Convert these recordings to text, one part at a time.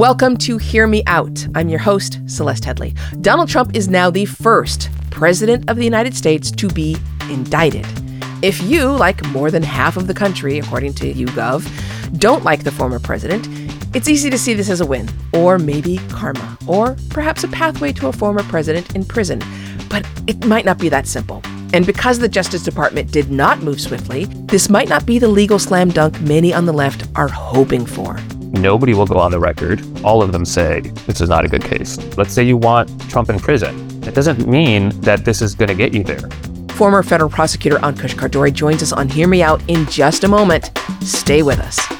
Welcome to Hear Me Out. I'm your host, Celeste Headlee. Donald Trump is now the first president of the United States to be indicted. If you, like more than half of the country, according to YouGov, don't like the former president, it's easy to see this as a win, or maybe karma, or perhaps a pathway to a former president in prison. But it might not be that simple. And because the Justice Department did not move swiftly, this might not be the legal slam dunk many on the left are hoping for. Nobody will go on the record. All of them say this is not a good case. Let's say you want Trump in prison. It doesn't mean that this is going to get you there. Former federal prosecutor Ankush Khardori joins us on Hear Me Out in just a moment. Stay with us.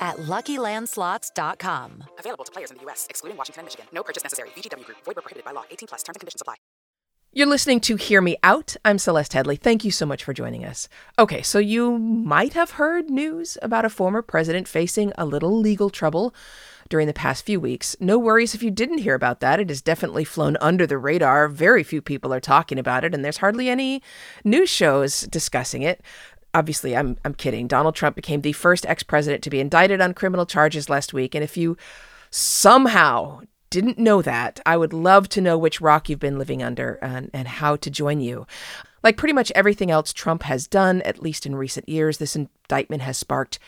at LuckyLandSlots.com. Available to players in the U.S., excluding Washington and Michigan. No purchase necessary. VGW Group. Void where prohibited by law. 18 plus. Terms and conditions apply. You're listening to Hear Me Out. I'm Celeste Headlee. Thank you so much for joining us. Okay, so you might have heard news about a former president facing a little legal trouble during the past few weeks. No worries if you didn't hear about that. It has definitely flown under the radar. Very few people are talking about it, and there's hardly any news shows discussing it obviously I'm I'm kidding. Donald Trump became the first ex-president to be indicted on criminal charges last week, and if you somehow didn't know that, I would love to know which rock you've been living under and, and how to join you. Like pretty much everything else Trump has done, at least in recent years, this indictment has sparked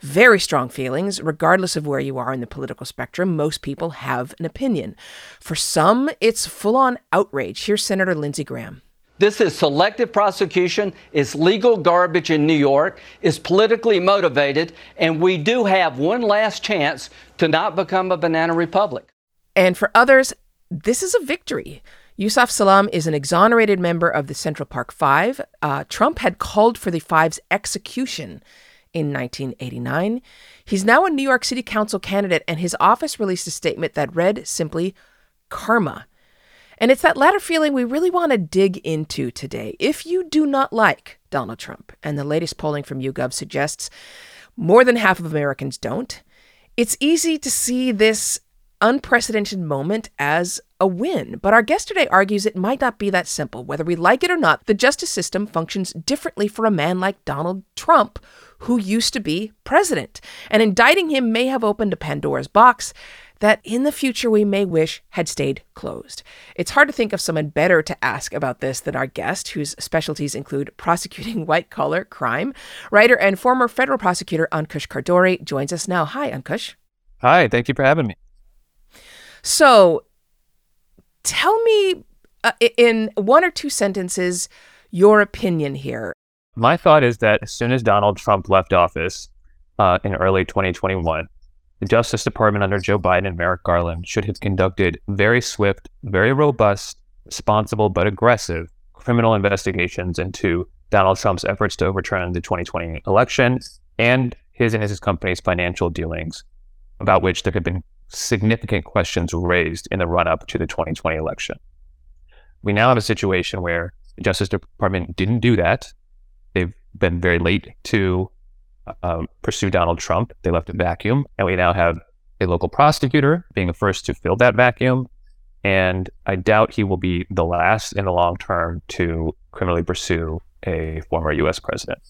very strong feelings, regardless of where you are in the political spectrum. Most people have an opinion. For some, it's full on outrage. Here's Senator Lindsey Graham. This is selective prosecution, it's legal garbage in New York, it's politically motivated, and we do have one last chance to not become a banana republic. And for others, this is a victory. Yusef Salaam is an exonerated member of the Central Park Five. Uh, Trump had called for the Five's execution in 1989. He's now a New York City Council candidate, and his office released a statement that read simply karma. And it's that latter feeling we really want to dig into today. If you do not like Donald Trump, and the latest polling from YouGov suggests more than half of Americans don't, it's easy to see this unprecedented moment as a win. But our guest today argues it might not be that simple. Whether we like it or not, the justice system functions differently for a man like Donald Trump, who used to be president. And indicting him may have opened a Pandora's box that in the future we may wish had stayed closed. It's hard to think of someone better to ask about this than our guest, whose specialties include prosecuting white collar crime. Writer and former federal prosecutor Ankush Khardori joins us now. Hi, Ankush. Hi, thank you for having me. So, tell me uh, in one or two sentences your opinion here. My thought is that as soon as Donald Trump left office uh, in early 2021, the Justice Department under Joe Biden and Merrick Garland should have conducted very swift, very robust, responsible, but aggressive criminal investigations into Donald Trump's efforts to overturn the 2020 election and his and his company's financial dealings, about which there have been significant questions raised in the run up to the 2020 election. We now have a situation where the Justice Department didn't do that. They've been very late to um, pursue Donald Trump. They left a vacuum, and we now have a local prosecutor being the first to fill that vacuum. And I doubt he will be the last in the long term to criminally pursue a former U.S. president.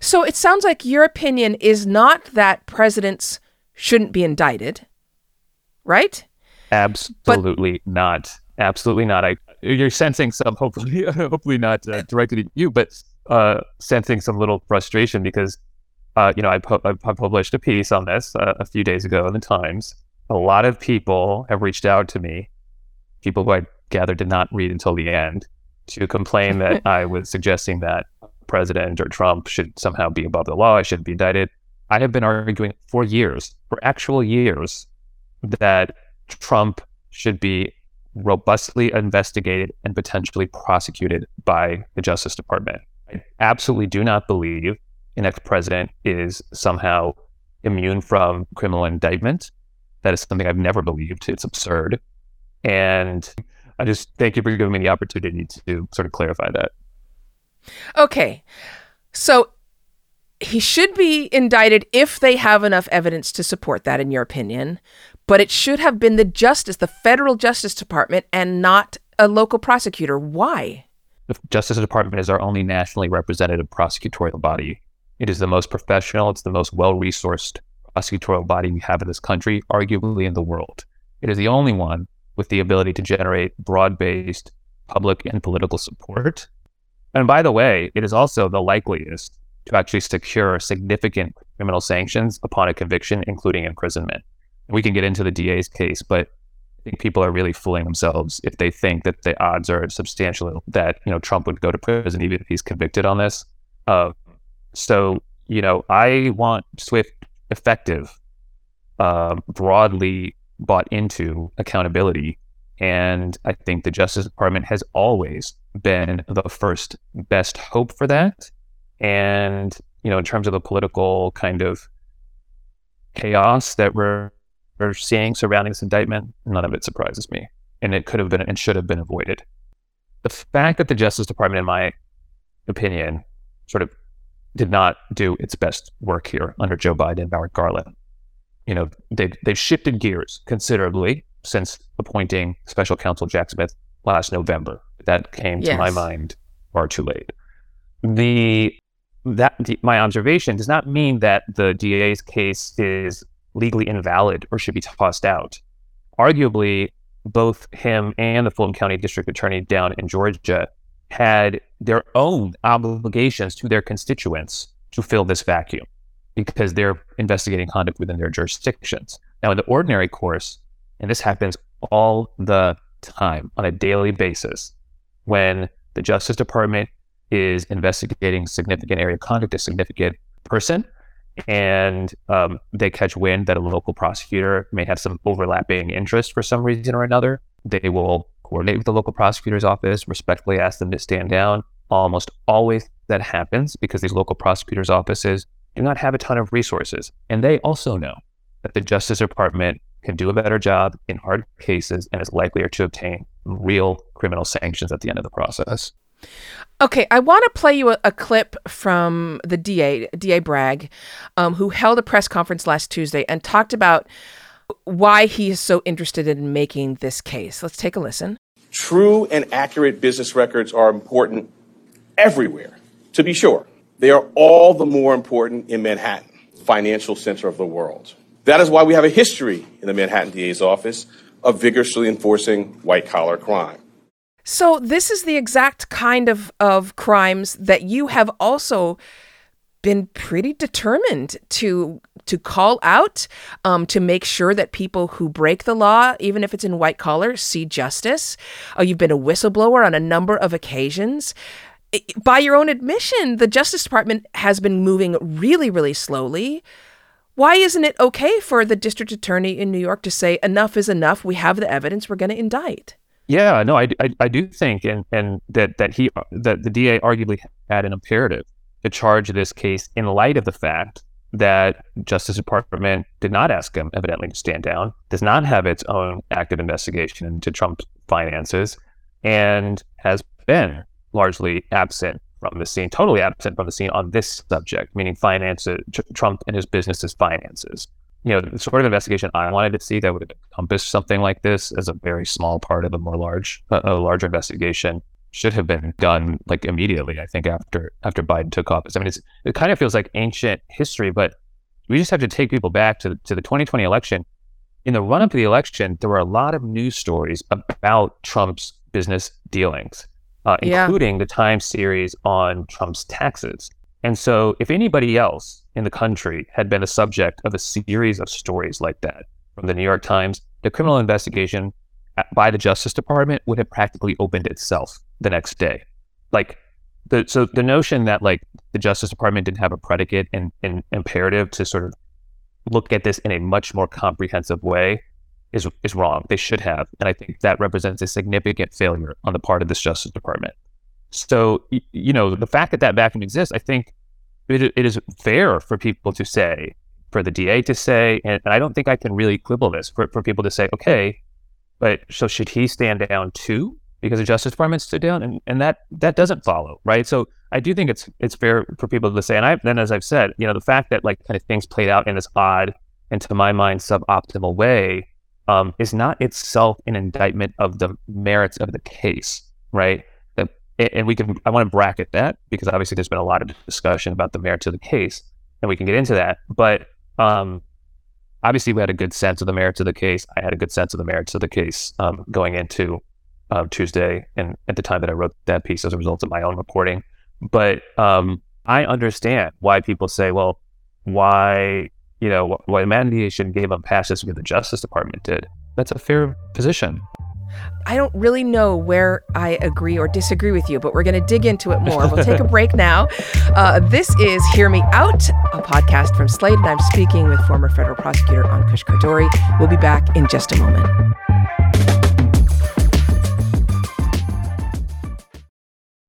So it sounds like your opinion is not that presidents shouldn't be indicted, right? Absolutely but- not. Absolutely not. I you're sensing some hopefully hopefully not uh, directed at you, but uh, sensing some little frustration because, uh, you know, I, pu- I, published a piece on this uh, a few days ago in the Times. A lot of people have reached out to me, people who I gathered did not read until the end, to complain that I was suggesting that President or Trump should somehow be above the law, I shouldn't be indicted. I have been arguing for years, for actual years, that Trump should be robustly investigated and potentially prosecuted by the Justice Department. I absolutely do not believe an ex president is somehow immune from criminal indictment. That is something I've never believed. It's absurd. And I just thank you for giving me the opportunity to sort of clarify that. Okay. So he should be indicted if they have enough evidence to support that, in your opinion. But it should have been the justice, the federal Justice Department, and not a local prosecutor. Why? The Justice Department is our only nationally representative prosecutorial body. It is the most professional, it's the most well resourced prosecutorial body we have in this country, arguably in the world. It is the only one with the ability to generate broad based public and political support. And by the way, it is also the likeliest to actually secure significant criminal sanctions upon a conviction, including imprisonment. We can get into the DA's case, but think people are really fooling themselves if they think that the odds are substantial that you know Trump would go to prison even if he's convicted on this. Uh, so you know, I want swift, effective, uh, broadly bought into accountability. And I think the Justice Department has always been the first best hope for that. And, you know, in terms of the political kind of chaos that we're, we're seeing surrounding this indictment, none of it surprises me. And it could have been and should have been avoided. The fact that the Justice Department, in my opinion, sort of did not do its best work here under Joe Biden and Merrick Garland you know, they've, they've shifted gears considerably since appointing special counsel Jack Smith last November. That came yes. to my mind far too late. The that my observation does not mean that the DA's case is legally invalid or should be tossed out. Arguably, both him and the Fulton County District Attorney down in Georgia had their own obligations to their constituents to fill this vacuum because they're investigating conduct within their jurisdictions. Now, in the ordinary course, and this happens all the time on a daily basis, when the Justice Department is investigating significant area of conduct, a significant person, and um, they catch wind that a local prosecutor may have some overlapping interest for some reason or another, they will coordinate with the local prosecutor's office, respectfully ask them to stand down. Almost always that happens because these local prosecutors' offices do not have a ton of resources. And they also know that the Justice Department can do a better job in hard cases and is likelier to obtain real criminal sanctions at the end of the process. Okay, I want to play you a, a, clip from the DA, DA Bragg, um, who held a press conference last Tuesday and talked about why he is so interested in making this case. Let's take a listen. True and accurate business records are important everywhere, to be sure. They are all the more important in Manhattan, financial center of the world. That is why we have a history in the Manhattan DA's office of vigorously enforcing white collar crime. So, this is the exact kind of, of crimes that you have also been pretty determined to to call out, um, to make sure that people who break the law, even if it's in white collar, see justice. Uh, you've been a whistleblower on a number of occasions by your own admission, the Justice Department has been moving really, really slowly. Why isn't it okay for the district attorney in New York to say enough is enough? We have the evidence. We're going to indict. Yeah, no, I, I, I, do think, and and that that he that the DA arguably had an imperative to charge this case in light of the fact that Justice Department did not ask him evidently to stand down, does not have its own active investigation into Trump's finances, and has been largely absent from the scene, totally absent from the scene on this subject, meaning finances, Trump and his business's finances. You know, the sort of investigation I wanted to see that would encompass something like this as a very small part of a more large, a larger investigation should have been done like immediately. I think after after Biden took office. I mean, it kind of feels like ancient history, but we just have to take people back to to the 2020 election. In the run up to the election, there were a lot of news stories about Trump's business dealings uh, including yeah. the Times series on Trump's taxes. And so, if anybody else in the country had been the subject of a series of stories like that from the New York Times, the criminal investigation by the Justice Department would have practically opened itself the next day. Like, the, so the notion that like the Justice Department didn't have a predicate and, and imperative to sort of look at this in a much more comprehensive way is is wrong. They should have, and I think that represents a significant failure on the part of this Justice Department. So, you know, the fact that that vacuum exists, I think it, it is fair for people to say, for the DA to say, and, and I don't think I can really quibble this for, for people to say, okay, But so should he stand down too? Because the Justice Department stood down, and, and that that doesn't follow, right? So I do think it's it's fair for people to say, and I then as I've said, you know, the fact that like kind of things played out in this odd and to my mind suboptimal way um, is not itself an indictment of the merits of the case, right? And we can I want to bracket that because obviously there's been a lot of discussion about the merits of the case, and we can get into that, but um, obviously we had a good sense of the merits of the case. I had a good sense of the merits of the case um, going into uh, Tuesday and at the time that I wrote that piece as a result of my own reporting. But um, I understand why people say, well, why, you know, why mediation gave up passes because the Justice Department did. That's a fair position. I don't really know where I agree or disagree with you, but we're going to dig into it more. We'll take a break now. Uh, this is Hear Me Out, a podcast from Slate, and I'm speaking with former federal prosecutor Ankush Khardori. We'll be back in just a moment.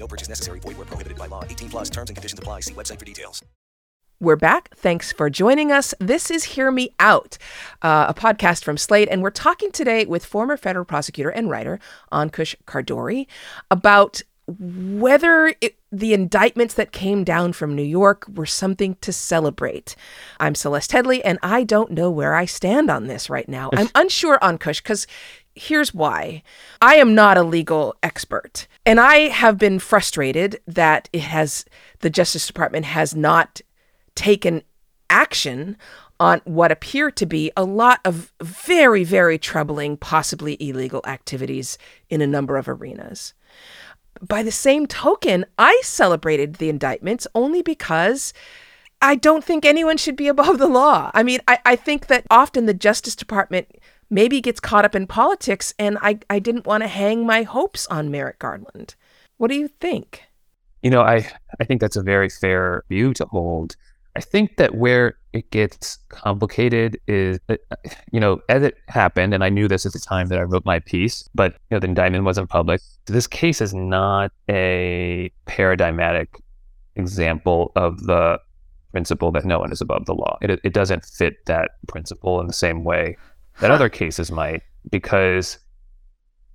No purchase necessary. Void where prohibited by law. 18 plus terms and conditions apply. See website for details. We're back. Thanks for joining us. This is Hear Me Out, uh, a podcast from Slate, and we're talking today with former federal prosecutor and writer Ankush Khardori about whether it, the indictments that came down from New York were something to celebrate. I'm Celeste Headlee, and I don't know where I stand on this right now. I'm unsure Ankush because here's why. I am not a legal expert, and I have been frustrated that it has the Justice Department has not taken action on what appear to be a lot of very, very troubling, possibly illegal activities in a number of arenas by the same token, I celebrated the indictments only because I don't think anyone should be above the law. I mean, I, I think that often the Justice Department maybe gets caught up in politics, and I, I didn't want to hang my hopes on Merrick Garland. What do you think? You know, I, I think that's a very fair view to hold. I think that where it gets complicated is, uh, you know, as it happened, and I knew this at the time that I wrote my piece, but you know, the indictment wasn't public. This case is not a paradigmatic example of the principle that no one is above the law. It, it doesn't fit that principle in the same way that other cases might, because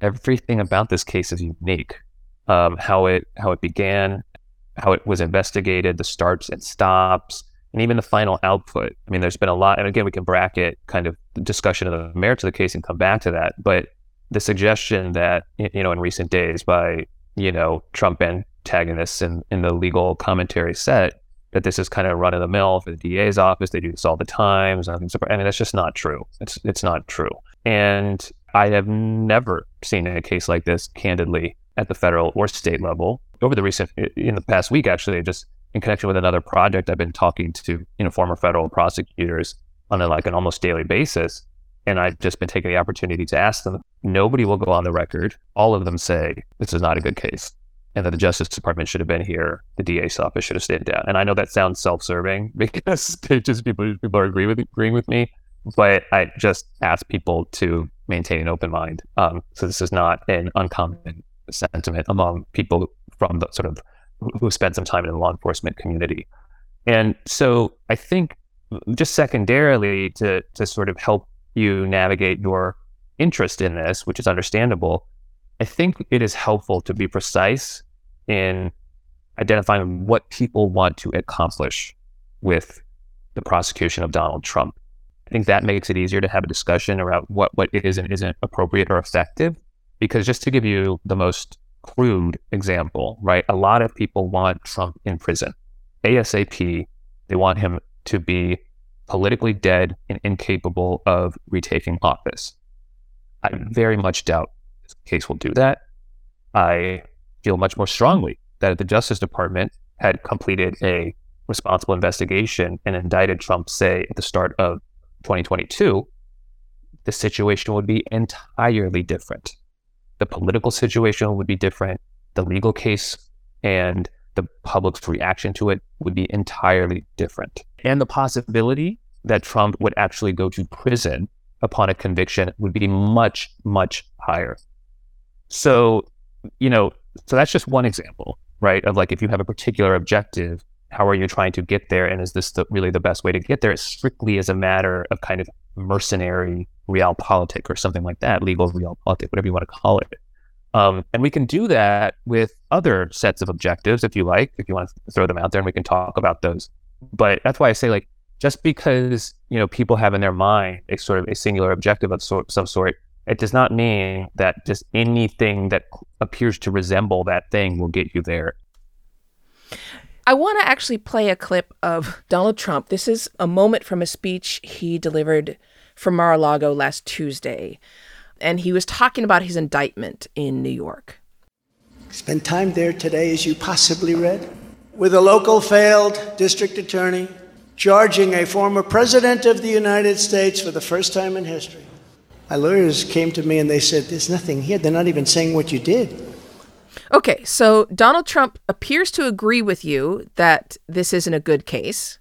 everything about this case is unique. Um, how it how it began, how it was investigated, the starts and stops, and even the final output. I mean, there's been a lot, and again, we can bracket kind of discussion of the merits of the case and come back to that. But the suggestion that you know in recent days by you know Trump antagonists in, in the legal commentary set that this is kind of run of the mill for the DA's office. They do this all the time. I mean, that's just not true. It's it's not true. And I have never seen a case like this, candidly, at the federal or state level. Over the recent, in the past week, actually, just in connection with another project, I've been talking to you know former federal prosecutors on a, like an almost daily basis, and I've just been taking the opportunity to ask them. Nobody will go on the record. All of them say this is not a good case, and that the Justice Department should have been here. The DA's office should have stayed down. And I know that sounds self-serving because just people people are agree with agreeing with me, but I just ask people to maintain an open mind. Um, so this is not an uncommon sentiment among people from the sort of who spend some time in the law enforcement community. And so I think just secondarily to to sort of help you navigate your interest in this, which is understandable, I think it is helpful to be precise in identifying what people want to accomplish with the prosecution of Donald Trump. I think that makes it easier to have a discussion around what, what is and isn't appropriate or effective. Because just to give you the most crude example, right? A lot of people want Trump in prison. ASAP, they want him to be politically dead and incapable of retaking office. I very much doubt this case will do that. I feel much more strongly that if the Justice Department had completed a responsible investigation and indicted Trump, say, at the start of 2022, the situation would be entirely different the political situation would be different. the legal case and the public's reaction to it would be entirely different. And the possibility that Trump would actually go to prison upon a conviction would be much, much higher. So, you know, so that's just one example, right? Of like if you have a particular objective, how are you trying to get there? And is this the, really the best way to get there? It's strictly as a matter of kind of mercenary realpolitik or something like that, legal realpolitik, whatever you want to call it. Um, and we can do that with other sets of objectives, if you like, if you want to throw them out there, and we can talk about those. But that's why I say, like, just because you know people have in their mind a sort of a singular objective of some sort, it does not mean that just anything that appears to resemble that thing will get you there. I want to actually play a clip of Donald Trump. This is a moment from a speech he delivered from Mar a Lago last Tuesday and he was talking about his indictment in New York. Spent time there today, as you possibly read, with a local failed district attorney charging a former president of the United States for the first time in history. My lawyers came to me and they said, There's nothing here. They're not even saying what you did. Okay, so Donald Trump appears to agree with you that this isn't a good case.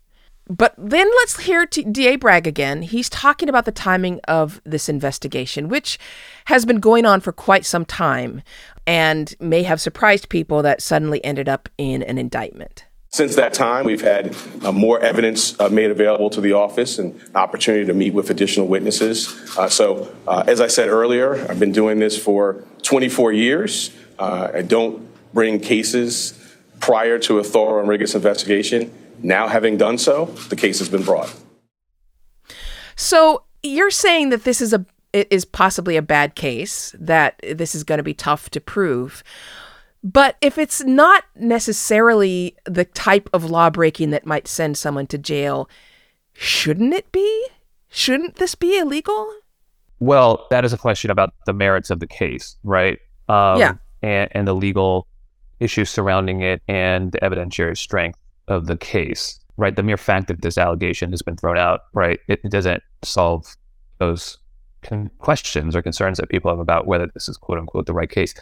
But then let's hear T- DA Bragg again. He's talking about the timing of this investigation, which has been going on for quite some time and may have surprised people that suddenly ended up in an indictment. Since that time, we've had uh, more evidence uh, made available to the office and opportunity to meet with additional witnesses. Uh, so, uh, as I said earlier, I've been doing this for 24 years. Uh, I don't bring cases prior to a thorough and rigorous investigation. Now, having done so, the case has been brought. So you're saying that this is a is possibly a bad case, that this is going to be tough to prove. But if it's not necessarily the type of law breaking that might send someone to jail, shouldn't it be? Shouldn't this be illegal? Well, that is a question about the merits of the case, right? Um, yeah. And, and the legal issues surrounding it and the evidentiary strength of the case, right? The mere fact that this allegation has been thrown out, right, it, it doesn't solve those con- questions or concerns that people have about whether this is quote unquote the right case.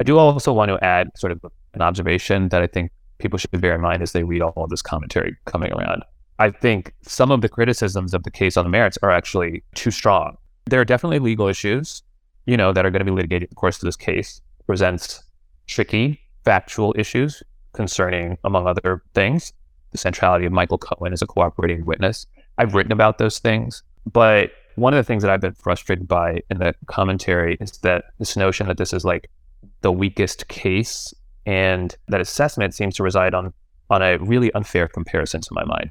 I do also want to add sort of an observation that I think people should bear in mind as they read all of this commentary coming around. I think some of the criticisms of the case on the merits are actually too strong. There are definitely legal issues, you know, that are going to be litigated in the course of this case. It presents tricky factual issues concerning, among other things, the centrality of Michael Cohen as a cooperating witness. I've written about those things, but one of the things that I've been frustrated by in the commentary is that this notion that this is like the weakest case and that assessment seems to reside on on a really unfair comparison to my mind.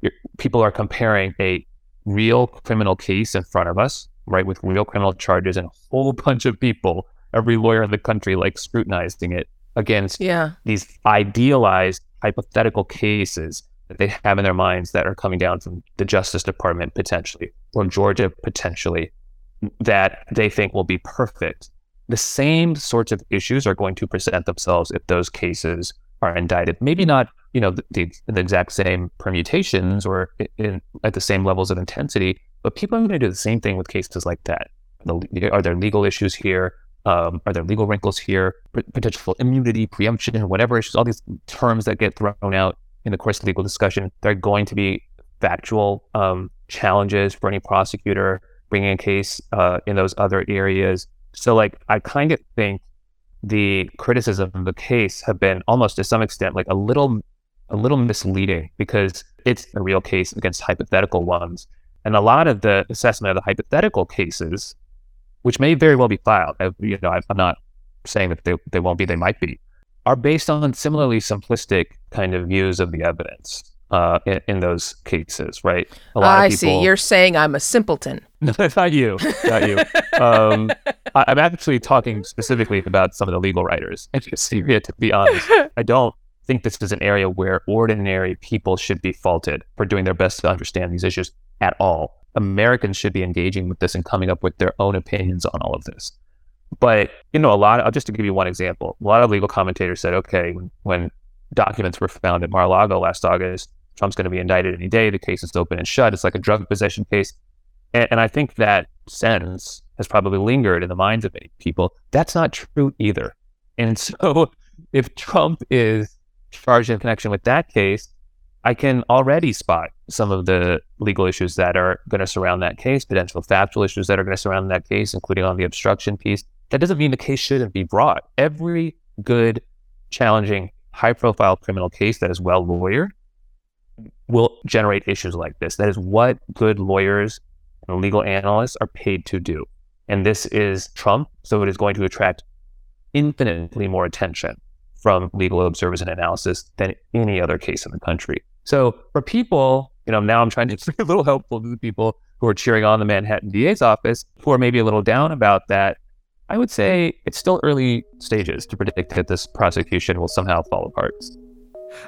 You're, people are comparing a real criminal case in front of us, right, with real criminal charges and a whole bunch of people, every lawyer in the country like scrutinizing it against yeah. these idealized hypothetical cases that they have in their minds that are coming down from the Justice Department potentially or Georgia potentially that they think will be perfect. The same sorts of issues are going to present themselves if those cases are indicted. Maybe not, you know, the, the, the exact same permutations or in, at the same levels of intensity, but people are going to do the same thing with cases like that. Are there legal issues here? Um, are there legal wrinkles here? Potential immunity, preemption, whatever issues, all these terms that get thrown out in the course of legal discussion, there are going to be factual um, challenges for any prosecutor bringing a case uh, in those other areas. So, like, I kind of think the criticism of the case have been almost to some extent like a little, a little misleading because it's a real case against hypothetical ones, and a lot of the assessment of the hypothetical cases which may very well be filed. I, you know, I'm not saying that they, they won't be, they might be, are based on similarly simplistic kind of views of the evidence uh, in, in, those cases, right? A lot I of people, see. You're saying I'm a simpleton. No, not you. Not you. um, I, am actually talking specifically about some of the legal writers. And to be honest, I don't think this is an area where ordinary people should be faulted for doing their best to understand these issues at all. Americans should be engaging with this and coming up with their own opinions on all of this. But, you know, a lot, of, just to give you one example, a lot of legal commentators said, okay, when, when documents were found at Mar-a-Lago last August, Trump's going to be indicted any day. The case is open and shut. It's like a drug possession case. And, and I think that sense has probably lingered in the minds of many people. That's not true either. And so if Trump is charged in connection with that case, I can already spot some of the legal issues that are going to surround that case, potential factual issues that are going to surround that case, including on the obstruction piece. That doesn't mean the case shouldn't be brought. Every good, challenging, high profile criminal case that is well lawyered will generate issues like this. That is what good lawyers and legal analysts are paid to do. And this is Trump, so it is going to attract infinitely more attention from legal observers and analysis than any other case in the country. So for people, you know, now I'm trying to be a little helpful to the people who are cheering on the Manhattan DA's office, who are maybe a little down about that. I would say it's still early stages to predict that this prosecution will somehow fall apart.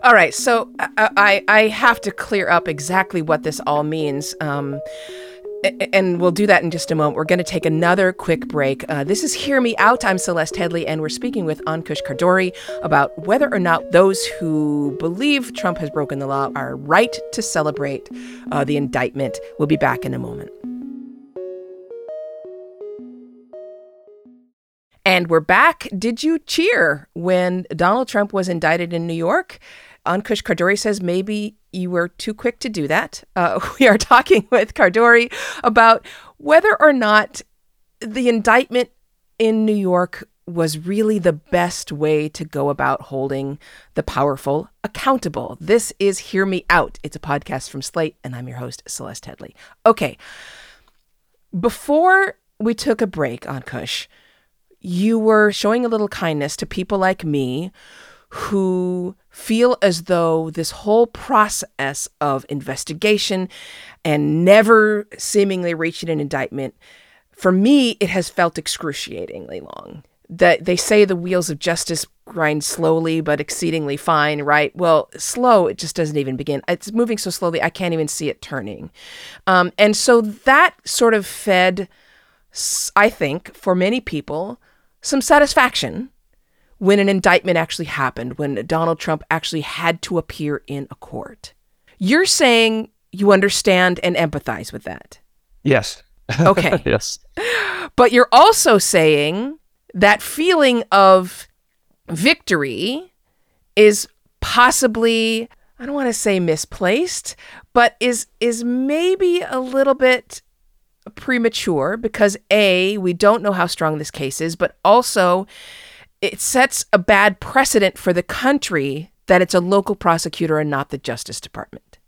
All right, so I, I, I have to clear up exactly what this all means. Um, and we'll do that in just a moment. We're going to take another quick break. Uh, this is Hear Me Out. I'm Celeste Headlee, and we're speaking with Ankush Khardori about whether or not those who believe Trump has broken the law are right to celebrate uh, the indictment. We'll be back in a moment. And we're back. Did you cheer when Donald Trump was indicted in New York? Ankush Khardori says maybe you were too quick to do that. Uh, we are talking with Khardori about whether or not the indictment in New York was really the best way to go about holding the powerful accountable. This is Hear Me Out. It's a podcast from Slate, and I'm your host, Celeste Headlee. Okay. Before we took a break Ankush, you were showing a little kindness to people like me who feel as though this whole process of investigation and never seemingly reaching an indictment, for me, it has felt excruciatingly long. That they say the wheels of justice grind slowly but exceedingly fine, right? Well, slow, it just doesn't even begin. It's moving so slowly, I can't even see it turning. Um, and so that sort of fed, I think, for many people, some satisfaction when an indictment actually happened, when Donald Trump actually had to appear in a court. You're saying you understand and empathize with that. Yes. Okay. yes. But you're also saying that feeling of victory is possibly I don't want to say misplaced, but is is maybe a little bit premature because a we don't know how strong this case is, but also it sets a bad precedent for the country that it's a local prosecutor and not the Justice Department.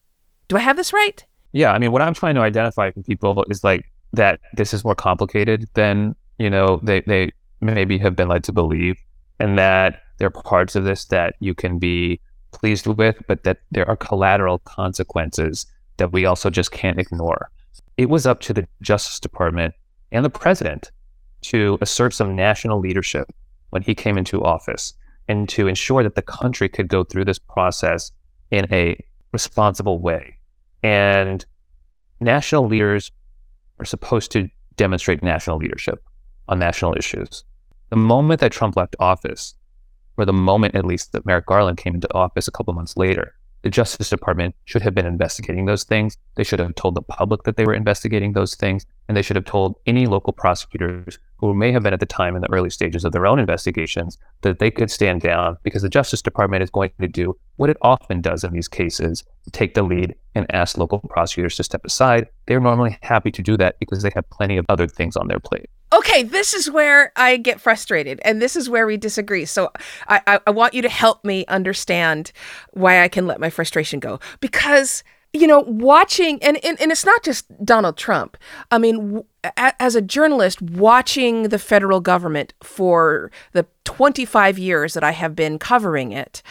Do I have this right? Yeah, I mean, what I'm trying to identify from people is like that this is more complicated than you know they they maybe have been led to believe, and that there are parts of this that you can be pleased with, but that there are collateral consequences that we also just can't ignore. It was up to the Justice Department and the president to assert some national leadership when he came into office and to ensure that the country could go through this process in a responsible way. And national leaders are supposed to demonstrate national leadership on national issues. The moment that Trump left office, or the moment at least that Merrick Garland came into office a couple months later, the Justice Department should have been investigating those things. They should have told the public that they were investigating those things, and they should have told any local prosecutors who may have been at the time in the early stages of their own investigations that they could stand down because the Justice Department is going to do what it often does in these cases take the lead and ask local prosecutors to step aside. They're normally happy to do that because they have plenty of other things on their plate. Okay, this is where I get frustrated, and this is where we disagree. So I, I, I want you to help me understand why I can let my frustration go. Because you know, watching, and, and, and it's not just Donald Trump. I mean, w- as a journalist, watching the federal government for the 25 years that I have been covering it,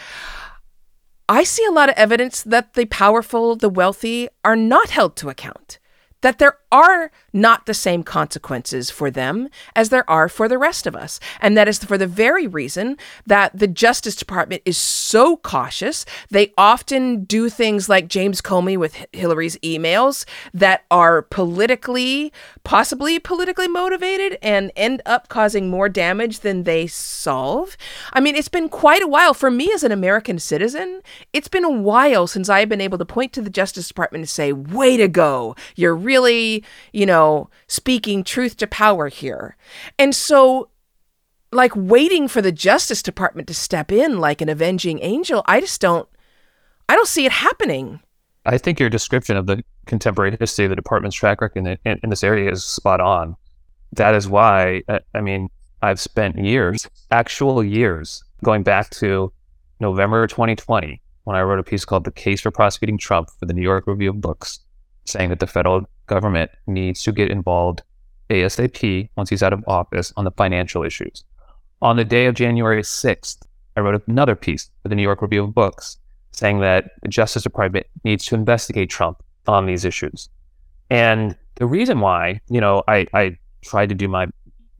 I see a lot of evidence that the powerful, the wealthy are not held to account that there are not the same consequences for them as there are for the rest of us. And that is for the very reason that the Justice Department is so cautious. They often do things like James Comey with Hillary's emails that are politically, possibly politically motivated and end up causing more damage than they solve. I mean, it's been quite a while for me as an American citizen. It's been a while since I've been able to point to the Justice Department and say, way to go. You're really, you know, speaking truth to power here. And so like waiting for the Justice Department to step in like an avenging angel. I just don't I don't see it happening. I think your description of the contemporary history of the department's track record in, in, in this area is spot on. That is why, uh, I mean, I've spent years, actual years, going back to November 2020 when I wrote a piece called The Case for Prosecuting Trump for the New York Review of Books, saying that the federal government needs to get involved ASAP once he's out of office on the financial issues. On the day of January 6th, I wrote another piece for the New York Review of Books saying that the Justice Department needs to investigate Trump on these issues. And the reason why, you know, I, I tried to do my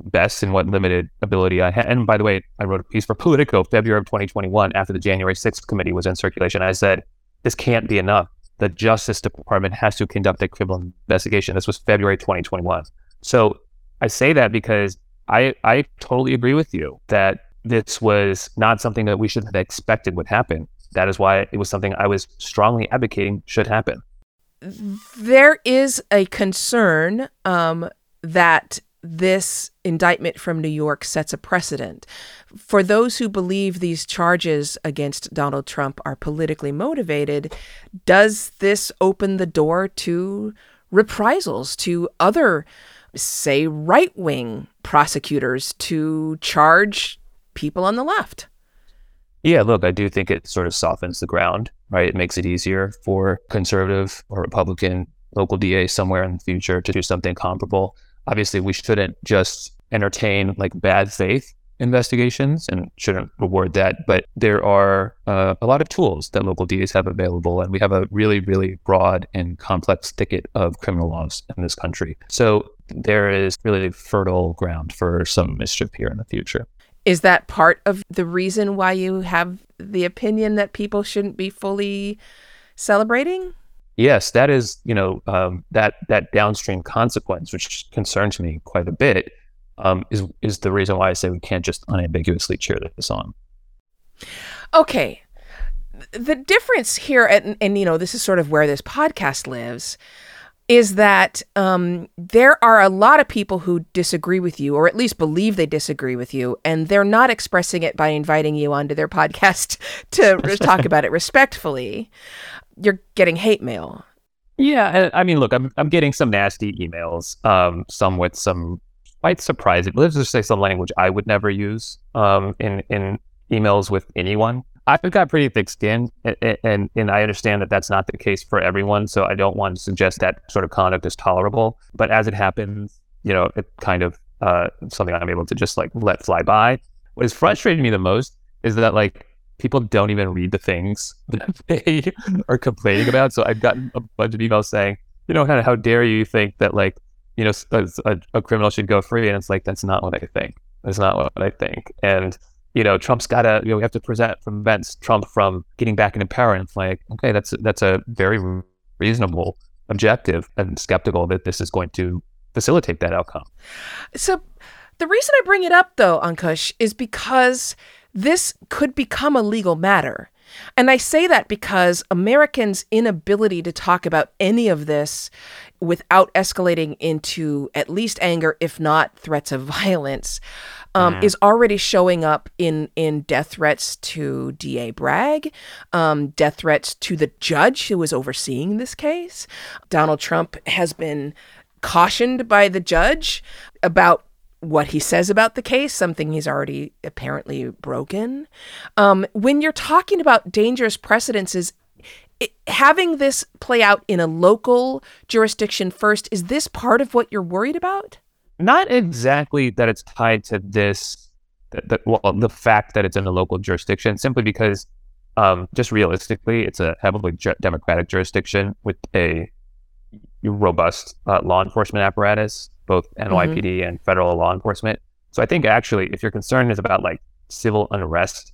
best in what limited ability I had. And by the way, I wrote a piece for Politico February of 2021 after the January 6th committee was in circulation. I said, this can't be enough. The Justice Department has to conduct a criminal investigation. This was February 2021. So I say that because I, I totally agree with you that this was not something that we should have expected would happen. That is why it was something I was strongly advocating should happen. There is a concern um, that this indictment from New York sets a precedent. For those who believe these charges against Donald Trump are politically motivated, does this open the door to reprisals, to other, say, right wing prosecutors to charge people on the left? Yeah, look, I do think it sort of softens the ground, right? It makes it easier for conservative or Republican local DA somewhere in the future to do something comparable obviously we shouldn't just entertain like bad faith investigations and shouldn't reward that. But there are uh, a lot of tools that local DAs have available, and we have a really, really broad and complex thicket of criminal laws in this country. So there is really fertile ground for some mischief here in the future. Is that part of the reason why you have the opinion that people shouldn't be fully celebrating? Yes, that is, you know, um, that that downstream consequence, which concerns me quite a bit, um, is is the reason why I say we can't just unambiguously cheer this on. Okay, the difference here, and, and you know, this is sort of where this podcast lives. Is that um, there are a lot of people who disagree with you, or at least believe they disagree with you, and they're not expressing it by inviting you onto their podcast to talk about it respectfully you're getting hate mail. Yeah, I mean, look, I'm I'm getting some nasty emails, um, some with some quite surprising. Let's just say some language I would never use um, in in emails with anyone. I've got pretty thick skin, and, and and I understand that that's not the case for everyone. So I don't want to suggest that sort of conduct is tolerable. But as it happens, you know, it kind of uh, something I'm able to just like let fly by. What is frustrating me the most is that like people don't even read the things that they are complaining about. So I've gotten a bunch of emails saying, you know, kind of how dare you think that like, you know, a, a, criminal should go free, and it's like that's not what I think. That's not what I think. And you know, Trump's got to, you know, we have to present prevent Trump from getting back into power. And it's like, okay, that's that's a very reasonable objective, and skeptical that this is going to facilitate that outcome. So, the reason I bring it up, though, Ankush, is because this could become a legal matter. And I say that because Americans' inability to talk about any of this without escalating into at least anger, if not threats of violence, um, mm. is already showing up in in death threats to D.A. Bragg, um, death threats to the judge who was overseeing this case. Donald Trump has been cautioned by the judge about what he says about the case, something he's already apparently broken. Um, when you're talking about dangerous precedences, it, having this play out in a local jurisdiction first, is this part of what you're worried about? Not exactly that it's tied to this, the, well, the fact that it's in a local jurisdiction, simply because um, just realistically, it's a heavily ju- democratic jurisdiction with a robust uh, law enforcement apparatus both NYPD mm-hmm. and federal law enforcement. So I think actually, if your concern is about like civil unrest,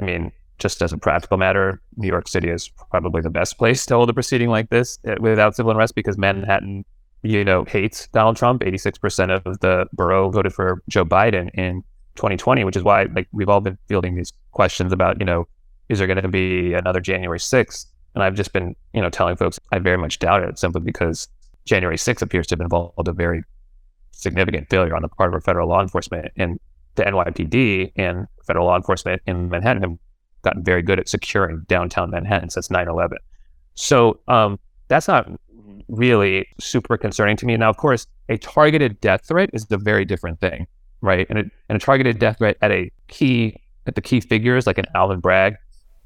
I mean, just as a practical matter, New York City is probably the best place to hold a proceeding like this eh, without civil unrest because Manhattan, you know, hates Donald Trump. 86% of the borough voted for Joe Biden in 2020, which is why like we've all been fielding these questions about, you know, is there going to be another January 6th? And I've just been, you know, telling folks I very much doubt it simply because January 6th appears to have involved a very significant failure on the part of our federal law enforcement. And the NYPD and federal law enforcement in Manhattan have gotten very good at securing downtown Manhattan since 9 11. So um, that's not really super concerning to me. Now, of course, a targeted death threat is a very different thing, right? And, it, and a targeted death threat at a key, at the key figures like an Alvin Bragg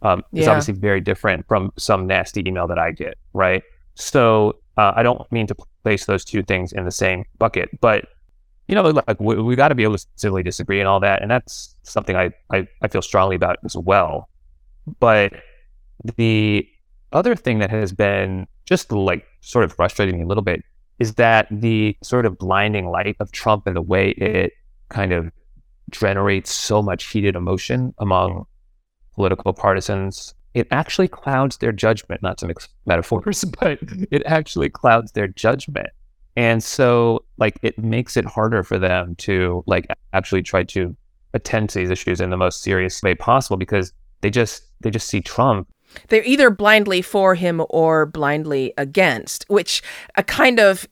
um, is Yeah. obviously very different from some nasty email that I get, right? So uh, I don't mean to place those two things in the same bucket, but you know, like we, we got to be able to civilly disagree and all that, and that's something I, I I feel strongly about as well. But the other thing that has been just like sort of frustrating me a little bit is that the sort of blinding light of Trump and the way it kind of generates so much heated emotion among political partisans, it actually clouds their judgment, not to mix metaphors, but it actually clouds their judgment. And so like it makes it harder for them to like actually try to attend to these issues in the most serious way possible because they just they just see Trump They're either blindly for him or blindly against, which a kind of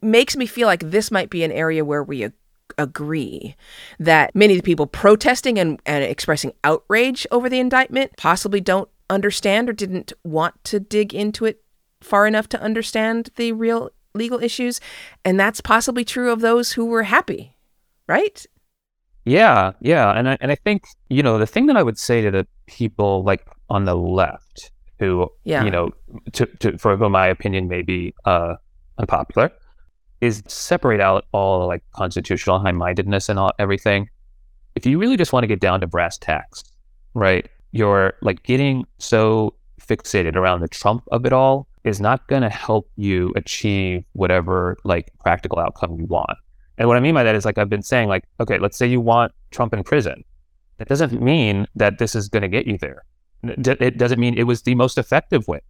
makes me feel like this might be an area where we ag- agree that many of the people protesting and, and expressing outrage over the indictment possibly don't understand or didn't want to dig into it far enough to understand the real legal issues. And that's possibly true of those who were happy, right? Yeah, yeah, and I and I think you know the thing that I would say to the people like on the left who Yeah. you know to, to for whom my opinion may be uh, unpopular is separate out all the, like constitutional high mindedness and all everything. If you really just want to get down to brass tacks, right? You're like getting so fixated around the Trump of it all is not going to help you achieve whatever like practical outcome you want. And what I mean by that is like I've been saying, like, okay, let's say you want Trump in prison. That doesn't mean that this is going to get you there. It doesn't mean it was the most effective way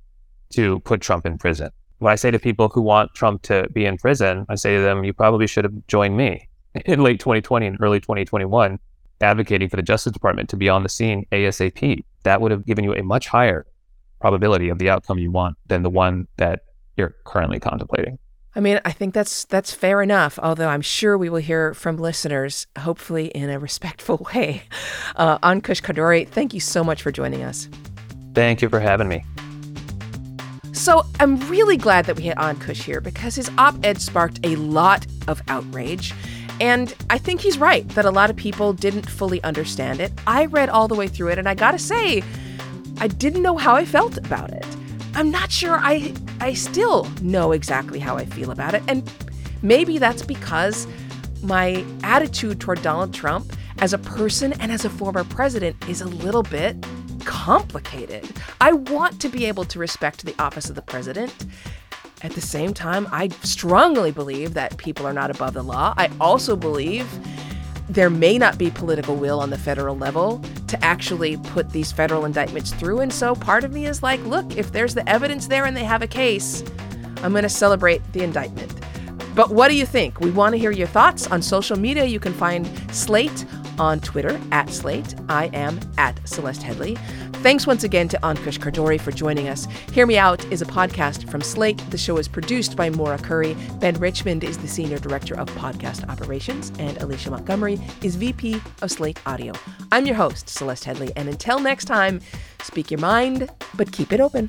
to put Trump in prison. When I say to people who want Trump to be in prison, I say to them, you probably should have joined me in late 2020 and early 2021, advocating for the Justice Department to be on the scene ASAP. That would have given you a much higher probability of the outcome you want than the one that you're currently contemplating. I mean, I think that's that's fair enough. Although I'm sure we will hear from listeners, hopefully in a respectful way. Uh, Ankush Khardori, thank you so much for joining us. Thank you for having me. So I'm really glad that we had Ankush here because his op-ed sparked a lot of outrage. And I think he's right that a lot of people didn't fully understand it. I read all the way through it, and I gotta say, I didn't know how I felt about it. I'm not sure I I still know exactly how I feel about it. And maybe that's because my attitude toward Donald Trump as a person and as a former president is a little bit complicated. I want to be able to respect the office of the president. At the same time, I strongly believe that people are not above the law. I also believe there may not be political will on the federal level to actually put these federal indictments through. And so part of me is like, look, if there's the evidence there and they have a case, I'm going to celebrate the indictment. But what do you think? We want to hear your thoughts on social media. You can find Slate on Twitter at Slate. I am at Celeste Headlee. Thanks once again to Ankush Khardori for joining us. Hear Me Out is a podcast from Slate. The show is produced by Maura Currie. Ben Richmond is the Senior Director of Podcast Operations, and Alicia Montgomery is VP of Slate Audio. I'm your host, Celeste Headlee, and until next time, speak your mind, but keep it open.